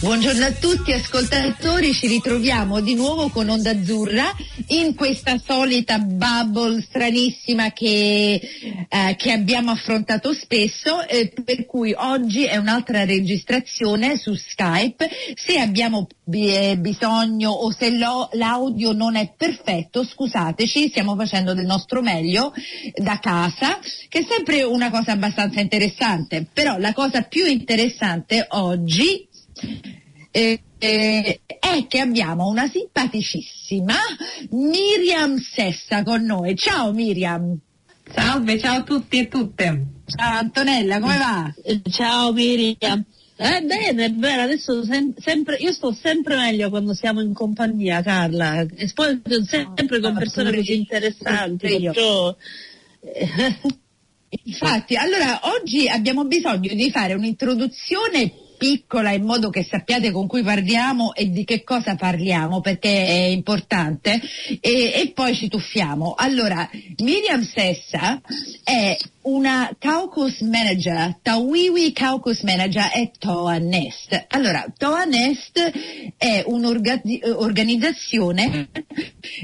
Buongiorno a tutti ascoltatori, ci ritroviamo di nuovo con Onda Azzurra in questa solita bubble stranissima che, eh, che abbiamo affrontato spesso, eh, per cui oggi è un'altra registrazione su Skype. Se abbiamo eh, bisogno o se l'audio non è perfetto, scusateci, stiamo facendo del nostro meglio da casa, che è sempre una cosa abbastanza interessante. Però la cosa più interessante oggi eh, eh, è che abbiamo una simpaticissima Miriam Sessa con noi. Ciao Miriam. Salve, ciao a tutti e tutte. Ciao Antonella, come va? Ciao Miriam. Eh, bene, bene, adesso sem- sempre, io sto sempre meglio quando siamo in compagnia, Carla, e poi sempre con persone così interessanti. Perciò... Infatti, allora oggi abbiamo bisogno di fare un'introduzione piccola in modo che sappiate con cui parliamo e di che cosa parliamo perché è importante e, e poi ci tuffiamo. Allora, Miriam Sessa è una caucus manager, Tawiwi caucus manager è Toa Nest. Allora, Toa Nest è un'organizzazione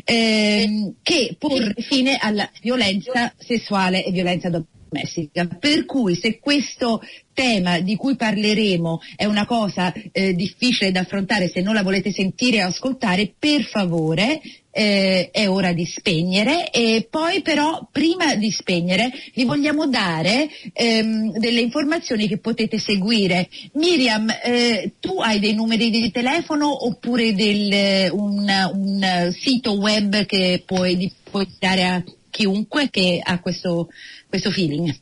eh, che porre fine alla violenza sessuale e violenza domestica domestica. Per cui se questo tema di cui parleremo è una cosa eh, difficile da affrontare, se non la volete sentire o ascoltare, per favore eh, è ora di spegnere e poi però prima di spegnere vi vogliamo dare ehm, delle informazioni che potete seguire. Miriam, eh, tu hai dei numeri di telefono oppure del, un, un, sito web che puoi, puoi dare a chiunque che ha questo questo feeling.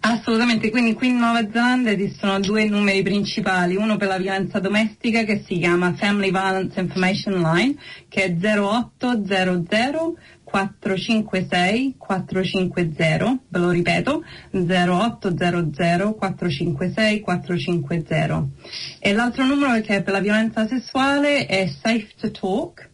Assolutamente, quindi qui in Nuova Zelanda esistono due numeri principali, uno per la violenza domestica che si chiama Family Violence Information Line, che è 0800 456 450, ve lo ripeto, 0800 456 450. E l'altro numero che è per la violenza sessuale è Safe to Talk,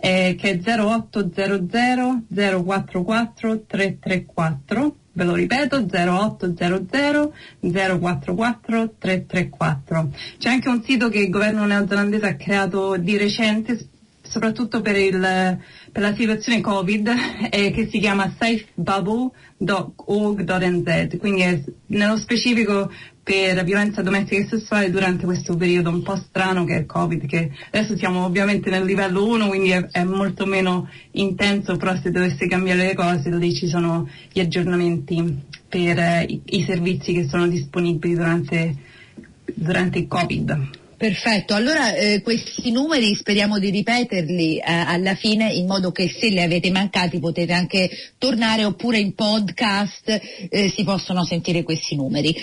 eh, che è 0800 044 334 ve lo ripeto 0800 044 334. C'è anche un sito che il governo neozelandese ha creato di recente soprattutto per, il, per la situazione Covid eh, che si chiama safebubble.org.nz, quindi è nello specifico per violenza domestica e sessuale durante questo periodo un po' strano che è il Covid, che adesso siamo ovviamente nel livello 1, quindi è, è molto meno intenso, però se dovesse cambiare le cose lì ci sono gli aggiornamenti per eh, i, i, servizi che sono disponibili durante, durante il Covid. Perfetto, allora eh, questi numeri speriamo di ripeterli eh, alla fine in modo che se li avete mancati potete anche tornare oppure in podcast eh, si possono sentire questi numeri.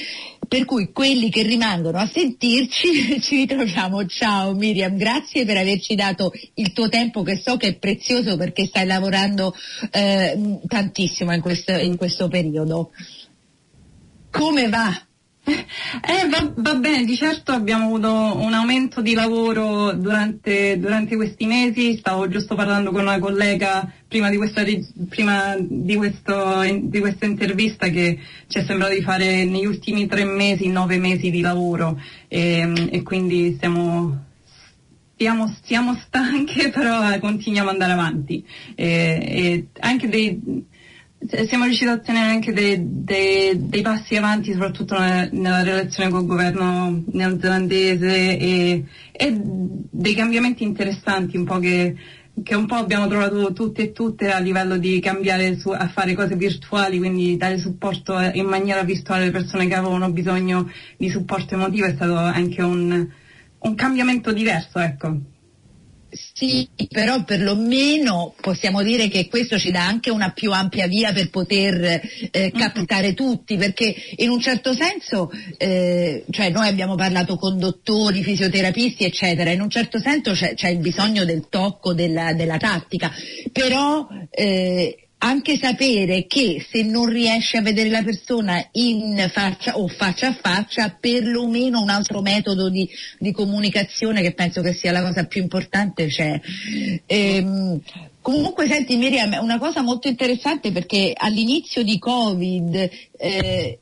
Per cui quelli che rimangono a sentirci ci ritroviamo. Ciao Miriam, grazie per averci dato il tuo tempo che so che è prezioso perché stai lavorando eh, tantissimo in questo, in questo periodo. Come va? Eh, va, va, bene, di certo abbiamo avuto un aumento di lavoro durante, durante, questi mesi, stavo giusto parlando con una collega prima, di questa, prima di, questo, di, questa, intervista che ci è sembrato di fare negli ultimi tre mesi, nove mesi di lavoro. E, e quindi stiamo, siamo, siamo, stanche però continuiamo ad andare avanti. E, e anche dei siamo riusciti a ottenere anche dei, dei, dei passi avanti, soprattutto nella, nella, relazione col governo neozelandese e, e, dei cambiamenti interessanti, un po' che, che, un po' abbiamo trovato tutte e tutte a livello di cambiare su, a fare cose virtuali, quindi dare supporto in maniera virtuale alle persone che avevano bisogno di supporto emotivo è stato anche un, un cambiamento diverso, ecco. Sì, però perlomeno possiamo dire che questo ci dà anche una più ampia via per poter eh, captare tutti, perché in un certo senso, eh, cioè noi abbiamo parlato con dottori, fisioterapisti, eccetera, in un certo senso c'è, c'è il bisogno del tocco, della, della tattica, però eh, anche sapere che se non riesci a vedere la persona in faccia o faccia a faccia, perlomeno un altro metodo di, di comunicazione che penso che sia la cosa più importante c'è. Ehm, comunque senti Miriam, una cosa molto interessante perché all'inizio di Covid eh,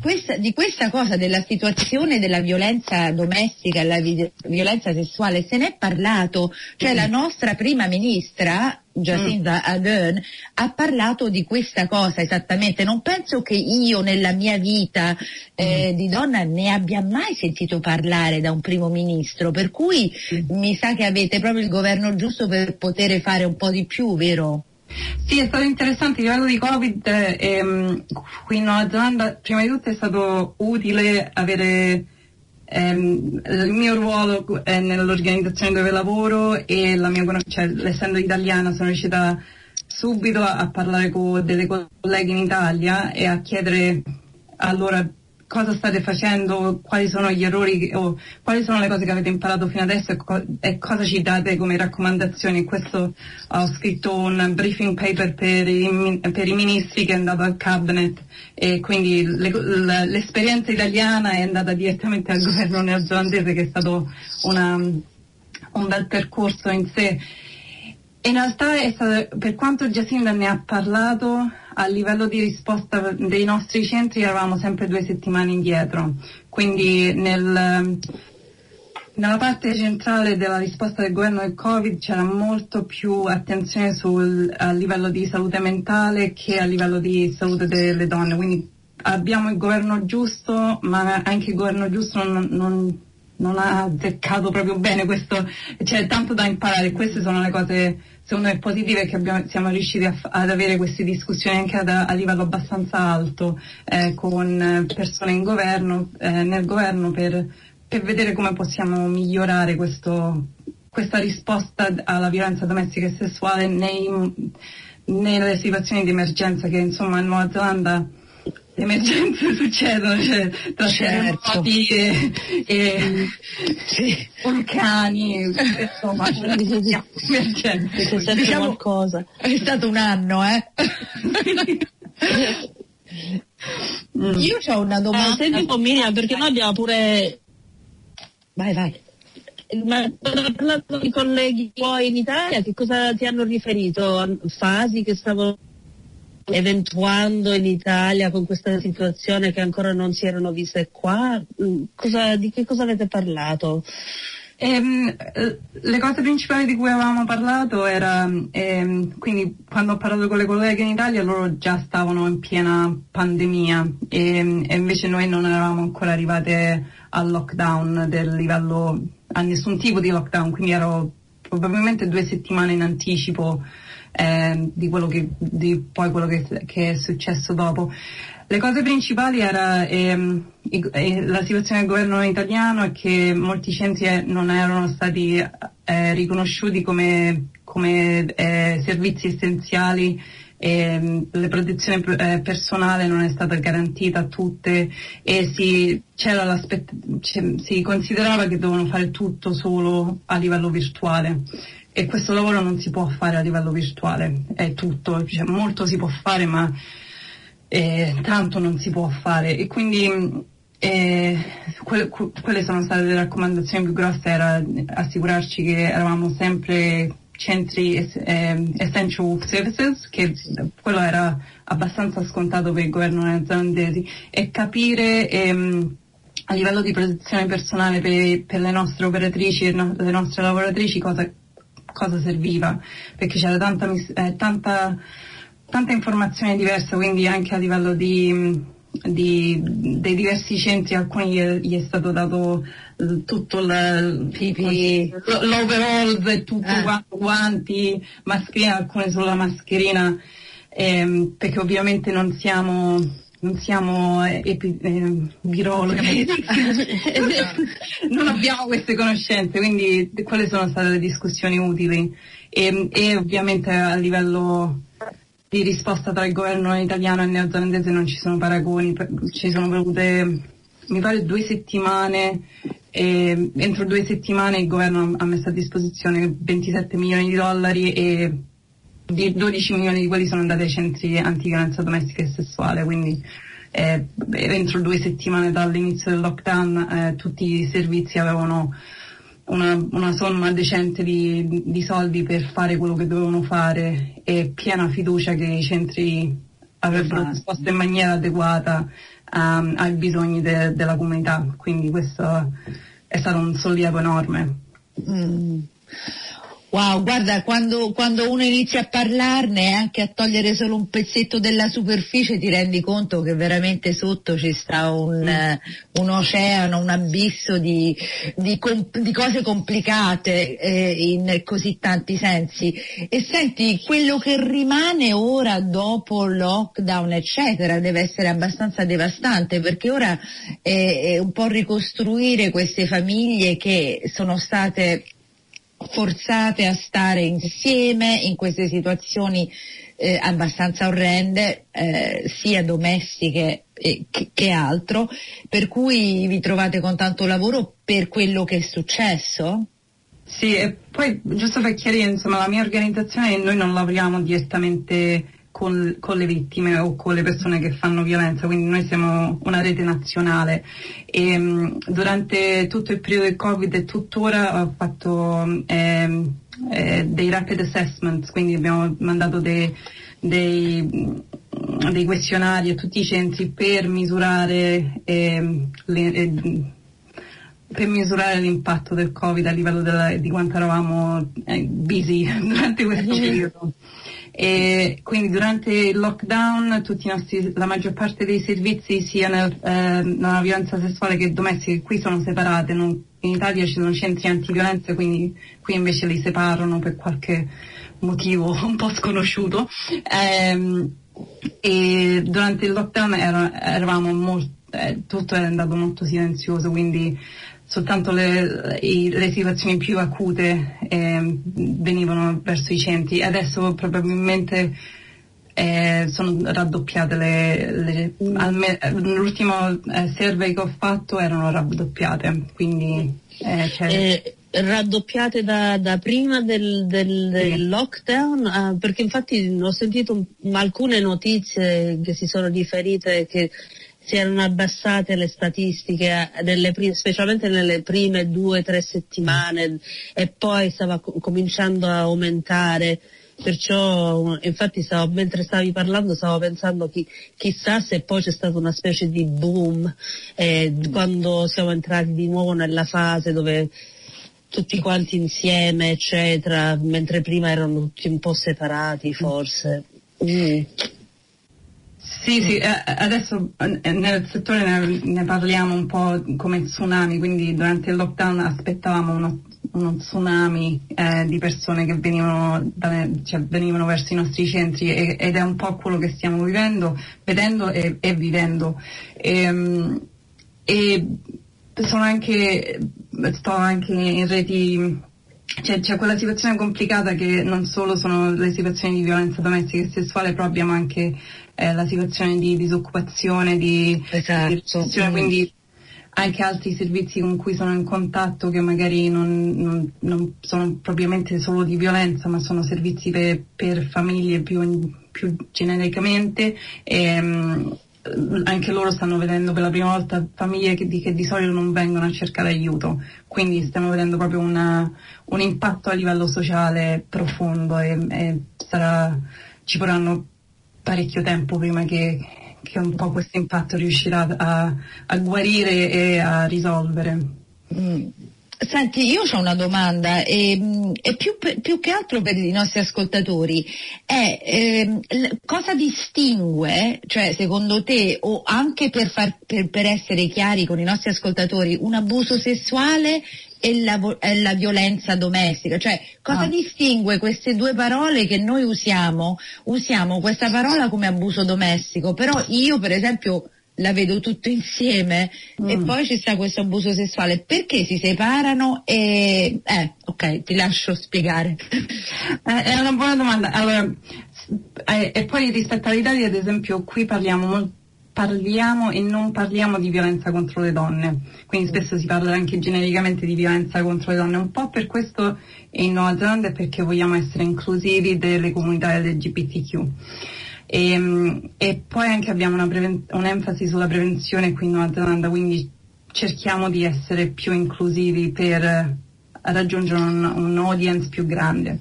questa, di questa cosa, della situazione della violenza domestica, la vi- violenza sessuale, se ne è parlato, cioè mm. la nostra prima ministra, Jacinda mm. Ardern ha parlato di questa cosa esattamente. Non penso che io nella mia vita eh, mm. di donna ne abbia mai sentito parlare da un primo ministro, per cui mm. mi sa che avete proprio il governo giusto per poter fare un po' di più, vero? Sì, è stato interessante, il livello di Covid ehm, qui in Nuova Zelanda prima di tutto è stato utile avere ehm, il mio ruolo è nell'organizzazione dove lavoro e la mia, cioè, essendo italiana sono riuscita subito a, a parlare con delle colleghe in Italia e a chiedere a loro cosa state facendo, quali sono gli errori o quali sono le cose che avete imparato fino adesso e, co- e cosa ci date come raccomandazioni. Questo ho scritto un briefing paper per i, per i ministri che è andato al cabinet e quindi le, l'esperienza italiana è andata direttamente al governo neozelandese che è stato una, un bel percorso in sé. In realtà stato, per quanto Jacinda ne ha parlato, a livello di risposta dei nostri centri eravamo sempre due settimane indietro, quindi nel, nella parte centrale della risposta del governo del Covid c'era molto più attenzione sul, a livello di salute mentale che a livello di salute delle donne, quindi abbiamo il governo giusto, ma anche il governo giusto non, non non ha azzeccato proprio bene questo, c'è tanto da imparare, queste sono le cose secondo me positive che abbiamo, siamo riusciti a, ad avere queste discussioni anche ad, a livello abbastanza alto eh, con persone in governo, eh, nel governo per, per, vedere come possiamo migliorare questo, questa risposta alla violenza domestica e sessuale nei, nelle situazioni di emergenza che insomma in Nuova Zelanda emergenze succedono, cioè tra certo. terremoti e, e sì. vulcani, insomma, emergenze. C'è sempre diciamo, qualcosa. È stato un anno, eh? mm. Io ho una domanda. Eh, senti un po' Miriam, perché noi abbiamo pure... Vai, vai. Ma quando parlato con i colleghi tuoi in Italia, che cosa ti hanno riferito? Fasi che stavano eventuando in Italia con questa situazione che ancora non si erano viste qua? Mm, cosa, di che cosa avete parlato? Ehm, le cose principali di cui avevamo parlato era, ehm, quindi quando ho parlato con le colleghe in Italia loro già stavano in piena pandemia e, e invece noi non eravamo ancora arrivate al lockdown del livello, a nessun tipo di lockdown, quindi ero probabilmente due settimane in anticipo eh, di, quello che, di poi quello che, che, è successo dopo. Le cose principali era ehm, eh, la situazione del governo italiano e che molti centri eh, non erano stati eh, riconosciuti come, come eh, servizi essenziali e la protezione eh, personale non è stata garantita a tutte e si, si considerava che dovevano fare tutto solo a livello virtuale e questo lavoro non si può fare a livello virtuale, è tutto, cioè, molto si può fare ma eh, tanto non si può fare. E quindi eh, que- quelle sono state le raccomandazioni più grosse, era assicurarci che eravamo sempre centri eh, essential services, che quello era abbastanza scontato per il governo neozelandese, e capire ehm, a livello di protezione personale per, per le nostre operatrici e no, le nostre lavoratrici cosa cosa serviva, perché c'era tanta, eh, tanta, tanta informazione diversa, quindi anche a livello di, di, dei diversi centri, alcuni gli è, gli è stato dato eh, tutto l'overall e tutto eh. quanto, guanti, mascherina, alcune solo la mascherina, ehm, perché ovviamente non siamo non siamo epi, eh, virologhi, non abbiamo queste conoscenze, quindi quelle sono state le discussioni utili? E, e ovviamente a livello di risposta tra il governo italiano e il neozelandese non ci sono paragoni, ci sono volute mi pare due settimane e entro due settimane il governo ha messo a disposizione 27 milioni di dollari e 12 milioni di quelli sono andati ai centri antiviolenza domestica e sessuale, quindi eh, entro due settimane dall'inizio del lockdown eh, tutti i servizi avevano una, una somma decente di, di, soldi per fare quello che dovevano fare e piena fiducia che i centri avrebbero risposto in maniera adeguata um, ai bisogni de- della comunità, quindi questo è stato un sollievo enorme. Mm. Wow, guarda, quando, quando, uno inizia a parlarne e anche a togliere solo un pezzetto della superficie ti rendi conto che veramente sotto ci sta un, mm. un oceano, un abisso di, di, di cose complicate eh, in così tanti sensi. E senti, quello che rimane ora dopo lockdown, eccetera, deve essere abbastanza devastante perché ora è, è un po' ricostruire queste famiglie che sono state forzate a stare insieme in queste situazioni eh, abbastanza orrende, eh, sia domestiche eh, che, che, altro, per cui vi trovate con tanto lavoro per quello che è successo? Sì, e poi giusto per chiarire, insomma, la mia organizzazione, noi non lavoriamo direttamente con, con, le vittime o con le persone che fanno violenza, quindi noi siamo una rete nazionale. E um, durante tutto il periodo del Covid e tuttora ho fatto eh, eh, dei rapid assessments, quindi abbiamo mandato dei, dei, dei questionari a tutti i centri per misurare eh, le, per misurare l'impatto del Covid a livello della, di quanto eravamo eh, busy durante questo periodo. E quindi durante il lockdown nostri, la maggior parte dei servizi sia nel, eh, nella violenza sessuale che domestica qui sono separate, non, in Italia ci sono centri antiviolenza quindi qui invece li separano per qualche motivo un po' sconosciuto eh, e durante il lockdown era, eravamo molto, eh, tutto è andato molto silenzioso quindi soltanto le, le, situazioni più acute eh, venivano verso i centri. Adesso probabilmente eh, sono raddoppiate le, le alme, l'ultimo eh, survey che ho fatto erano raddoppiate, quindi eh, raddoppiate da, da, prima del, del, del lockdown? Ah, perché infatti ho sentito alcune notizie che si sono riferite che si erano abbassate le statistiche, nelle, specialmente nelle prime due o tre settimane e poi stava cominciando a aumentare. Perciò, infatti, stavo, mentre stavi parlando, stavo pensando chi, chissà se poi c'è stata una specie di boom eh, quando siamo entrati di nuovo nella fase dove tutti quanti insieme, eccetera, mentre prima erano tutti un po' separati, forse. Mm. Sì, sì, eh, adesso eh, nel settore ne, parliamo un po' come tsunami, quindi durante il lockdown aspettavamo uno, uno tsunami eh, di persone che venivano, da, cioè, venivano, verso i nostri centri e, ed è un po' quello che stiamo vivendo, vedendo e, e vivendo. E, ehm, e sono anche, sto anche in reti c'è, c'è, quella situazione complicata che non solo sono le situazioni di violenza domestica e sessuale, però abbiamo anche eh, la situazione di disoccupazione, di, esatto. di mm. quindi anche altri servizi con cui sono in contatto che magari non, non, non sono propriamente solo di violenza, ma sono servizi per, per famiglie più, più genericamente. E, ehm, anche loro stanno vedendo per la prima volta famiglie che di, che di solito non vengono a cercare aiuto, quindi stiamo vedendo proprio una, un impatto a livello sociale profondo e, e sarà, ci vorranno parecchio tempo prima che, che un po' questo impatto riuscirà a, a guarire e a risolvere. Mm. Senti, io ho una domanda e, mm, e più, più, che altro per i nostri ascoltatori è eh, cosa distingue, cioè secondo te o anche per, far, per, per essere chiari con i nostri ascoltatori, un abuso sessuale e la, e la violenza domestica, cioè cosa ah. distingue queste due parole che noi usiamo? Usiamo questa parola come abuso domestico, però io per esempio la vedo tutto insieme mm. e poi ci sta questo abuso sessuale. Perché si separano e... Eh, ok, ti lascio spiegare. Eh, è una buona domanda. Allora, eh, e poi rispetto all'Italia, ad esempio, qui parliamo molto parliamo e non parliamo di violenza contro le donne, quindi spesso si parla anche genericamente di violenza contro le donne, un po' per questo in Nuova Zelanda è perché vogliamo essere inclusivi delle comunità LGBTQ. E, ehm, e poi anche abbiamo preven- un'enfasi sulla prevenzione qui in Nuova Zelanda, quindi cerchiamo di essere più inclusivi per raggiungere un, un audience più grande.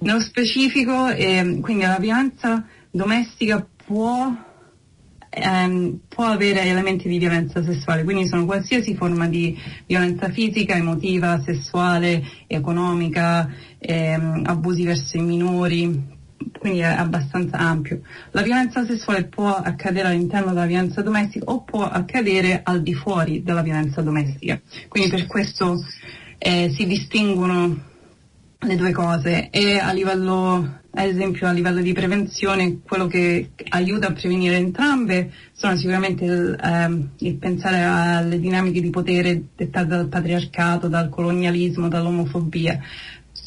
Nello specifico, eh, quindi la violenza domestica può ehm, può avere elementi di violenza sessuale, quindi sono qualsiasi forma di violenza fisica, emotiva, sessuale, economica, ehm, abusi verso i minori, quindi è abbastanza ampio. La violenza sessuale può accadere all'interno della violenza domestica o può accadere al di fuori della violenza domestica. Quindi per questo eh, si distinguono le due cose e a livello, ad esempio a livello di prevenzione, quello che aiuta a prevenire entrambe sono sicuramente il, ehm, il pensare alle dinamiche di potere dettate dal patriarcato, dal colonialismo, dall'omofobia.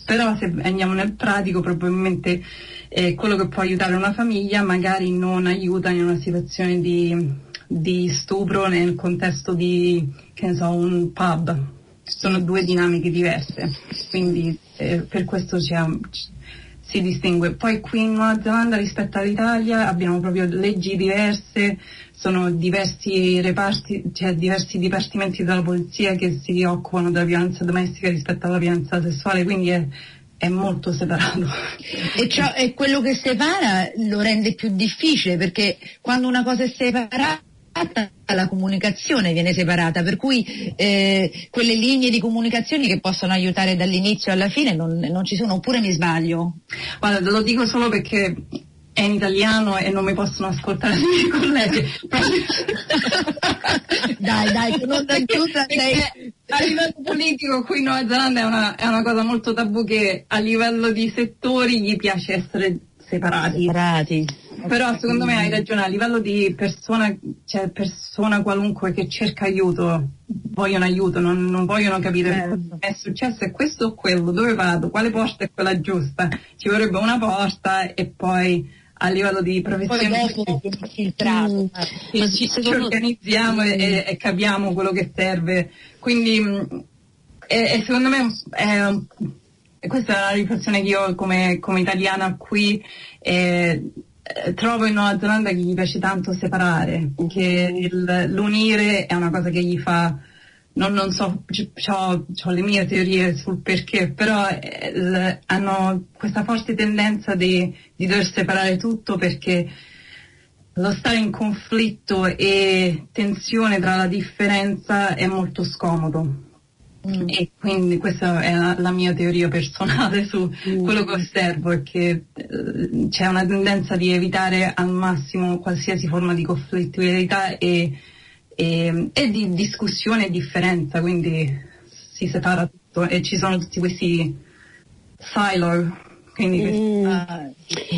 Però se andiamo nel pratico probabilmente eh, quello che può aiutare una famiglia magari non aiuta in una situazione di, di stupro nel contesto di, che ne so, un pub. Sono due dinamiche diverse, quindi eh, per questo si distingue. Poi qui in Nuova Zelanda rispetto all'Italia abbiamo proprio leggi diverse, sono diversi reparti, cioè diversi dipartimenti della polizia che si occupano della violenza domestica rispetto alla violenza sessuale, quindi è, è molto separato. E, ciò, e quello che separa lo rende più difficile perché quando una cosa è separata la comunicazione viene separata, per cui eh, quelle linee di comunicazione che possono aiutare dall'inizio alla fine non, non ci sono, oppure mi sbaglio? Guarda, te lo dico solo perché è in italiano e non mi possono ascoltare i miei colleghi. dai, dai, non chiusa sei... A livello politico qui in Nuova Zelanda è una, è una cosa molto tabù che a livello di settori gli piace essere separati. separati. Però secondo me hai ragione, a livello di persona, cioè persona qualunque che cerca aiuto, vogliono aiuto, non, non vogliono capire certo. è successo, è questo o quello, dove vado, quale porta è quella giusta. Ci vorrebbe una porta e poi a livello di professione filtrato. Mm. Eh. Ci, ci, organizziamo e, e, capiamo quello che serve. Quindi mm, e, e secondo me è, questa è una riflessione che io come, come italiana qui eh, trovo in Nuova Zelanda che gli piace tanto separare, che il, l'unire è una cosa che gli fa non, non so, ho le mie teorie sul perché, però eh, hanno questa forte tendenza di, di dover separare tutto perché lo stare in conflitto e tensione tra la differenza è molto scomodo. Mm. E quindi questa è la, la, mia teoria personale su mm. quello che osservo, è che eh, c'è una tendenza di evitare al massimo qualsiasi forma di conflittualità e e, e di discussione e differenza, quindi si separa tutto e ci sono tutti questi silo Mm.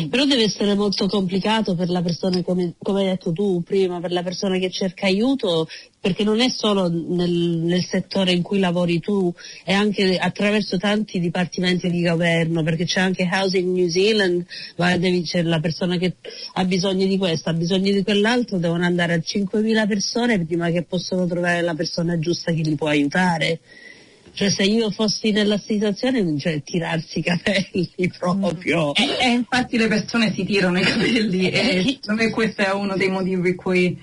Però deve essere molto complicato per la persona, come, come, hai detto tu prima, per la persona che cerca aiuto, perché non è solo nel, nel, settore in cui lavori tu, è anche attraverso tanti dipartimenti di governo, perché c'è anche Housing New Zealand, devi, c'è la persona che ha bisogno di questo, ha bisogno di quell'altro, devono andare a 5.000 persone prima che possano trovare la persona giusta che li può aiutare. Cioè se io fossi nella situazione, cioè tirarsi i capelli proprio. E, e infatti le persone si tirano i capelli e secondo me questo è uno dei motivi per cui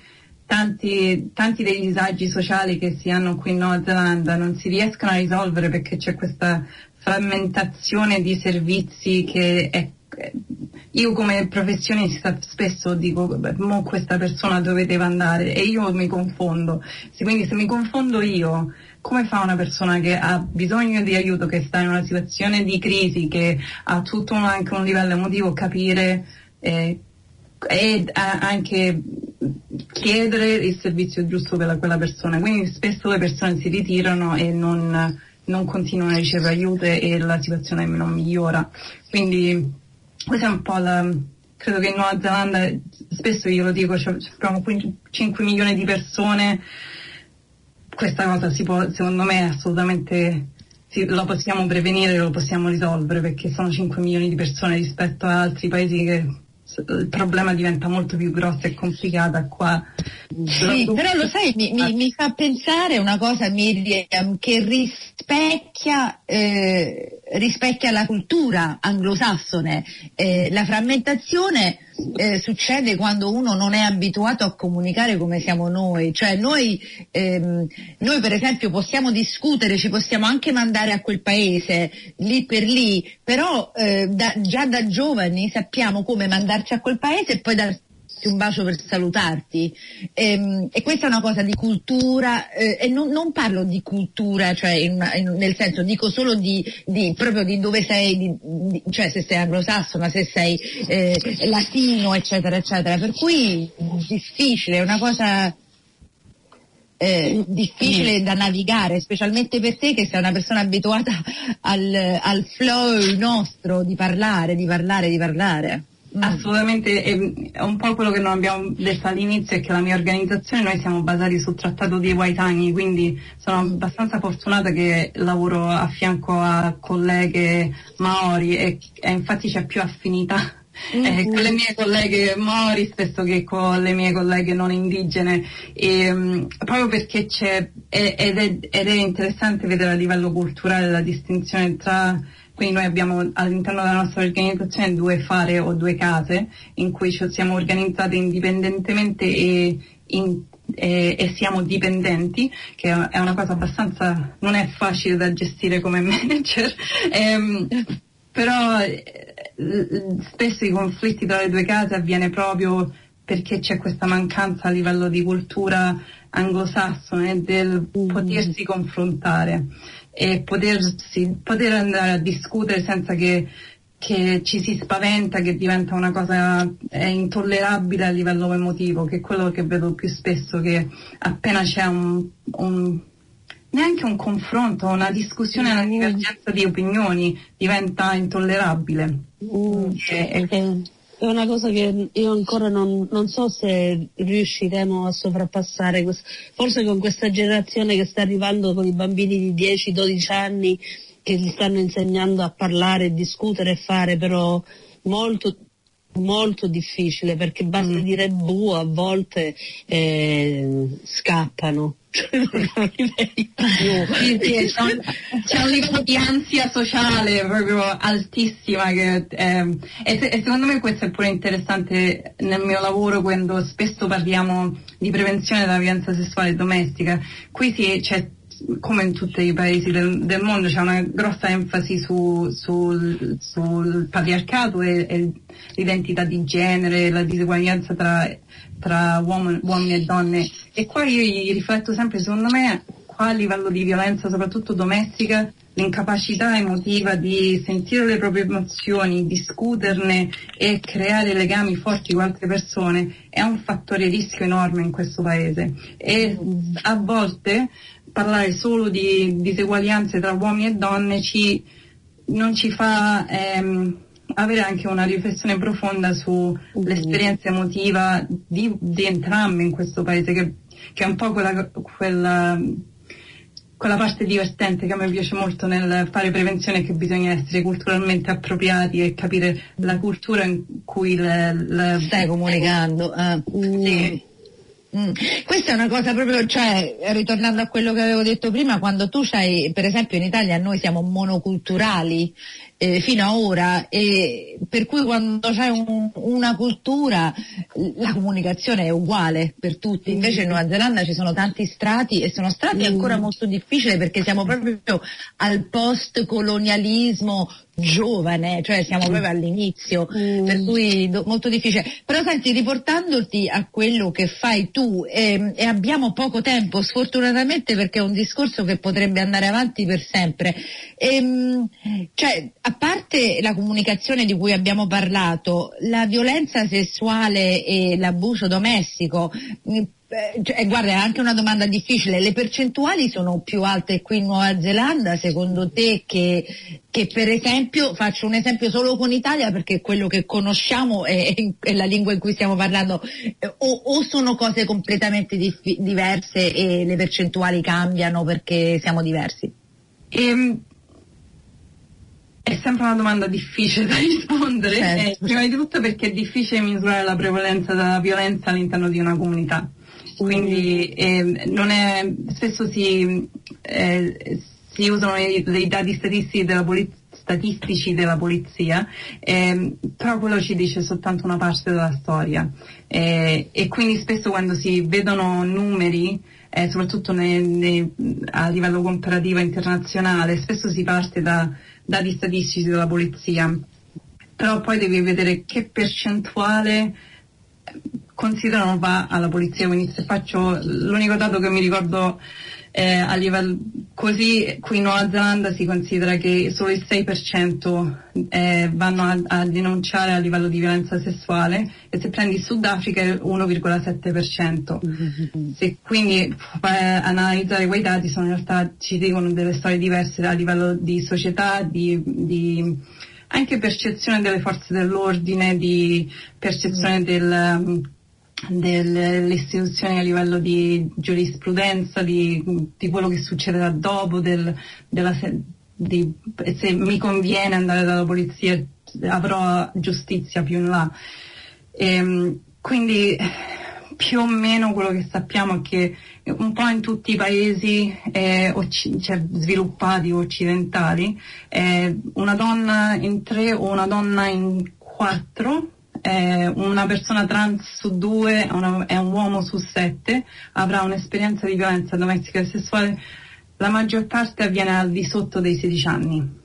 tanti, tanti dei disagi sociali che si hanno qui in Nuova Zelanda non si riescono a risolvere perché c'è questa frammentazione di servizi che è io come professionista spesso dico mo questa persona dove deve andare e io mi confondo quindi se mi confondo io come fa una persona che ha bisogno di aiuto, che sta in una situazione di crisi, che ha tutto un, anche un livello emotivo, capire eh, e anche chiedere il servizio giusto per quella persona. Quindi spesso le persone si ritirano e non, non continuano a ricevere aiuto e la situazione non migliora. Quindi questa è un po' la, credo che in Nuova Zelanda, spesso io lo dico, abbiamo 5 milioni di persone questa cosa si può, secondo me, assolutamente sì, lo possiamo prevenire, lo possiamo risolvere perché sono 5 milioni di persone rispetto a altri paesi che il problema diventa molto più grosso e complicato qua. Sì, però lo sai, mi, mi, mi fa pensare una cosa Miriam che rispecchia, eh, rispecchia la cultura anglosassone. Eh, la frammentazione eh, succede quando uno non è abituato a comunicare come siamo noi, cioè noi, ehm, noi per esempio possiamo discutere, ci possiamo anche mandare a quel paese lì per lì, però eh, da, già da giovani sappiamo come mandarci a quel paese e poi da, un bacio per salutarti. E, ehm, e questa è una cosa di cultura, eh, e non, non, parlo di cultura, cioè in, in, nel senso dico solo di, di, proprio di dove sei, di, di, cioè se sei anglosassone, se sei eh, latino, eccetera, eccetera. Per cui difficile, è una cosa eh, difficile da navigare, specialmente per te che sei una persona abituata al, al flow nostro di parlare, di parlare, di parlare. Mm. Assolutamente, è, un po' quello che non abbiamo detto all'inizio, è che la mia organizzazione, noi siamo basati sul trattato di Waitangi, quindi sono abbastanza fortunata che lavoro a fianco a colleghe maori e, e infatti c'è più affinità eh, con le mie colleghe mori spesso che con le mie colleghe non indigene, e, um, proprio perché c'è, ed è, ed è interessante vedere a livello culturale la distinzione tra quindi noi abbiamo all'interno della nostra organizzazione due fare o due case in cui ci siamo organizzate indipendentemente e, in, e, e, siamo dipendenti, che è una cosa abbastanza non è facile da gestire come manager. Ehm, però eh, spesso i conflitti tra le due case avviene proprio perché c'è questa mancanza a livello di cultura anglosassone del mm-hmm. potersi confrontare e potersi, poter andare a discutere senza che, che, ci si spaventa, che diventa una cosa intollerabile a livello emotivo, che è quello che vedo più spesso, che appena c'è un, un neanche un confronto, una discussione, una divergenza di opinioni diventa intollerabile. Mm, è, è, una cosa che io ancora non, non, so se riusciremo a sovrappassare, forse con questa generazione che sta arrivando con i bambini di 10-12 anni che gli stanno insegnando a parlare, discutere e fare, però molto molto difficile perché basta mm. dire bu a volte eh, scappano c'è un livello di ansia sociale proprio altissima che, eh, e, e, secondo me questo è pure interessante nel mio lavoro quando spesso parliamo di prevenzione della violenza sessuale domestica. Qui si, c'è come in tutti i paesi del, del mondo c'è una grossa enfasi su, sul, sul, patriarcato e, e, l'identità di genere, la diseguaglianza tra, tra uomini, uomini e donne. E qua io gli rifletto sempre, secondo me qua a livello di violenza soprattutto domestica l'incapacità emotiva di sentire le proprie emozioni, discuterne e creare legami forti con altre persone è un fattore rischio enorme in questo paese. E a volte parlare solo di diseguaglianze tra uomini e donne ci, non ci fa ehm, avere anche una riflessione profonda sull'esperienza emotiva di, di entrambi in questo paese, che, che è un po' quella, quella, quella, parte divertente che a me piace molto nel fare prevenzione, che bisogna essere culturalmente appropriati e capire la cultura in cui le, le... stai comunicando. Eh. Sì. Mm. Questa è una cosa proprio, cioè, ritornando a quello che avevo detto prima, quando tu c'hai, per esempio in Italia noi siamo monoculturali eh, fino a ora, e per cui quando c'è un, una cultura la comunicazione è uguale per tutti, invece in Nuova Zelanda ci sono tanti strati e sono strati mm. ancora molto difficili perché siamo proprio al post-colonialismo giovane, cioè siamo proprio all'inizio, mm. per cui do, molto difficile. Però senti, riportandoti a quello che fai tu, eh, e abbiamo poco tempo, sfortunatamente perché è un discorso che potrebbe andare avanti per sempre, ehm, cioè, a parte la comunicazione di cui abbiamo parlato, la violenza sessuale e l'abuso domestico, eh, cioè, guarda, è anche una domanda difficile. Le percentuali sono più alte qui in Nuova Zelanda, secondo te, che, che per esempio, faccio un esempio solo con Italia perché quello che conosciamo è, è la lingua in cui stiamo parlando, o, o sono cose completamente dif- diverse e le percentuali cambiano perché siamo diversi? Ehm, è sempre una domanda difficile da rispondere, certo. eh, prima di tutto perché è difficile misurare la prevalenza della violenza all'interno di una comunità. Quindi eh, è, spesso si, eh, si usano i, i, dati statistici della, polizia, statistici della polizia, eh, però quello ci dice soltanto una parte della storia. Eh, e quindi spesso quando si vedono numeri eh, soprattutto nei, nei, a livello comparativo internazionale, spesso si parte da dati statistici della polizia, però poi devi vedere che percentuale considerano va alla polizia, quindi se faccio l'unico dato che mi ricordo eh, a livello così qui in Nuova Zelanda si considera che solo il 6% eh, vanno a, a, denunciare a livello di violenza sessuale e se prendi il Sudafrica è 1,7%. Se quindi a analizzare quei dati sono in realtà ci dicono delle storie diverse a livello di società, di, di anche percezione delle forze dell'ordine, di percezione del delle istituzioni a livello di giurisprudenza, di, di quello che succederà dopo, del, della, di, se mi conviene andare dalla polizia avrò giustizia più in là. E, ehm, quindi più o meno quello che sappiamo è che un po' in tutti i paesi eh, occ- cioè, sviluppati occidentali eh, una donna in tre o una donna in quattro eh, una persona trans su due una, è un uomo su sette avrà un'esperienza di violenza domestica e sessuale, la maggior parte avviene al di sotto dei 16 anni.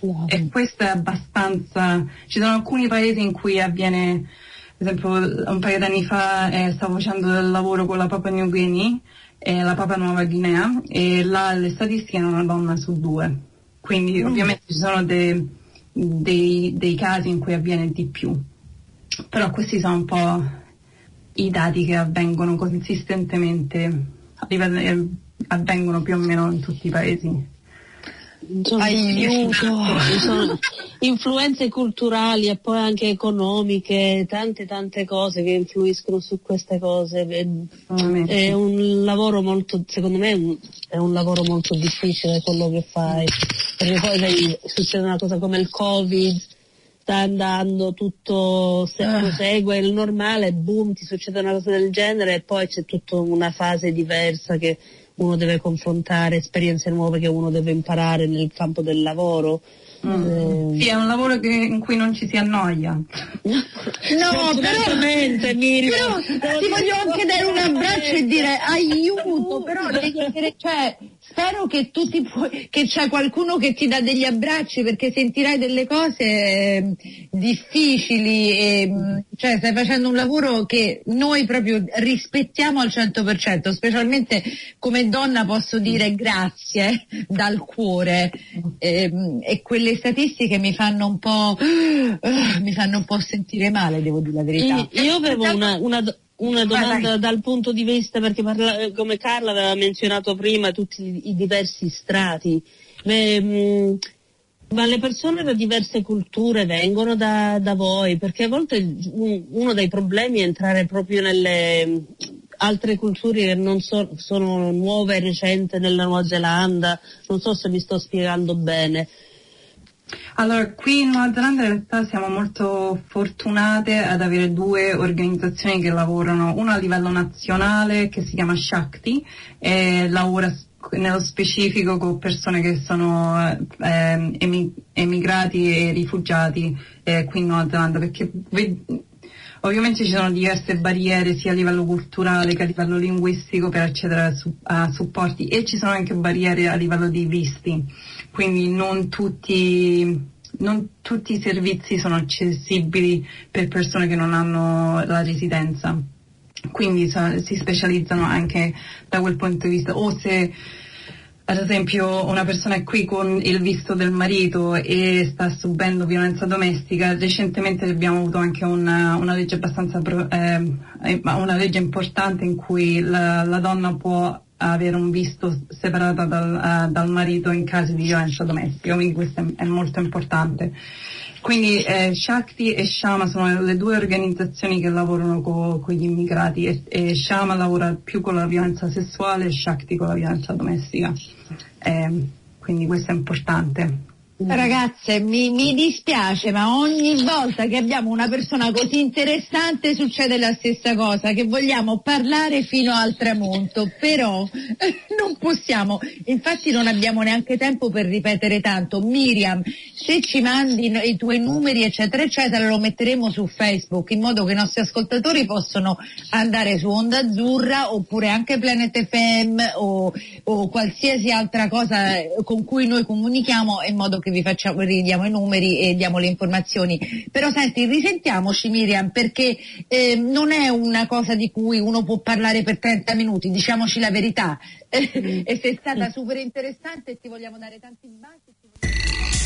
Wow. E questo è abbastanza. Ci sono alcuni paesi in cui avviene, ad esempio, un paio d'anni fa eh, stavo facendo del lavoro con la Papua New Guinea e la Papua Nuova Guinea e là le statistiche erano una donna su due. Quindi mm. ovviamente ci sono dei, dei, dei casi in cui avviene di più però questi sono un po' i dati che avvengono consistentemente, livello, avvengono più o meno in tutti i paesi. Aiuto! influenze culturali e poi anche economiche, tante tante cose che influiscono su queste cose. È un lavoro molto, secondo me è un lavoro molto difficile quello che fai, perché poi succede una cosa come il Covid, sta andando, tutto se- ah. prosegue il normale, boom, ti succede una cosa del genere e poi c'è tutta una fase diversa che uno deve confrontare, esperienze nuove che uno deve imparare nel campo del lavoro. Mm. Eh, sì, è un lavoro che, in cui non ci si annoia. No, però, però ti voglio anche dare un abbraccio e dire aiuto, però cioè, spero che tu ti puoi, che c'è qualcuno che ti dà degli abbracci perché sentirai delle cose eh, difficili e, cioè stai facendo un lavoro che noi proprio rispettiamo al 100%, specialmente come donna posso dire grazie dal cuore e, e quelle statistiche mi fanno un po' uh, mi fanno un po' sentire male, devo dire la verità. Io avevo una, una una domanda vai, dal punto di vista, perché parla, come Carla aveva menzionato prima tutti i diversi strati, ma, mh, ma le persone da diverse culture vengono da, da voi? Perché a volte un, uno dei problemi è entrare proprio nelle altre culture che non so, sono nuove recenti nella Nuova Zelanda, non so se mi sto spiegando bene. Allora, qui in Nuova Zelanda in realtà siamo molto fortunate ad avere due organizzazioni che lavorano, una a livello nazionale che si chiama Shakti e lavora nello specifico con persone che sono eh, emigrati e rifugiati eh, qui in Nuova Zelanda perché Ovviamente ci sono diverse barriere sia a livello culturale che a livello linguistico per accedere a, su- a supporti e ci sono anche barriere a livello di visti, quindi non tutti, non tutti i servizi sono accessibili per persone che non hanno la residenza. Quindi so, si specializzano anche da quel punto di vista o se ad esempio una persona è qui con il visto del marito e sta subendo violenza domestica, recentemente abbiamo avuto anche una, una legge abbastanza, eh, eh una legge importante in cui la, la donna può avere un visto separato dal, uh, dal, marito in caso di violenza domestica, quindi questo è, è molto importante. Quindi eh, Shakti e Shama sono le due organizzazioni che lavorano con gli immigrati e, e, Shama lavora più con la violenza sessuale e Shakti con la violenza domestica. Eh, quindi questo è importante. Ragazze, mi, mi, dispiace, ma ogni volta che abbiamo una persona così interessante succede la stessa cosa, che vogliamo parlare fino al tramonto, però non possiamo, infatti non abbiamo neanche tempo per ripetere tanto. Miriam, se ci mandi i tuoi numeri, eccetera, eccetera, lo metteremo su Facebook in modo che i nostri ascoltatori possano andare su Onda Azzurra oppure anche Planet FM o, o qualsiasi altra cosa con cui noi comunichiamo in modo che che vi facciamo, ridiamo i numeri e diamo le informazioni. Però senti, risentiamoci Miriam perché eh, non è una cosa di cui uno può parlare per 30 minuti, diciamoci la verità. Mm. e sei stata super interessante e ti vogliamo dare tanti baci.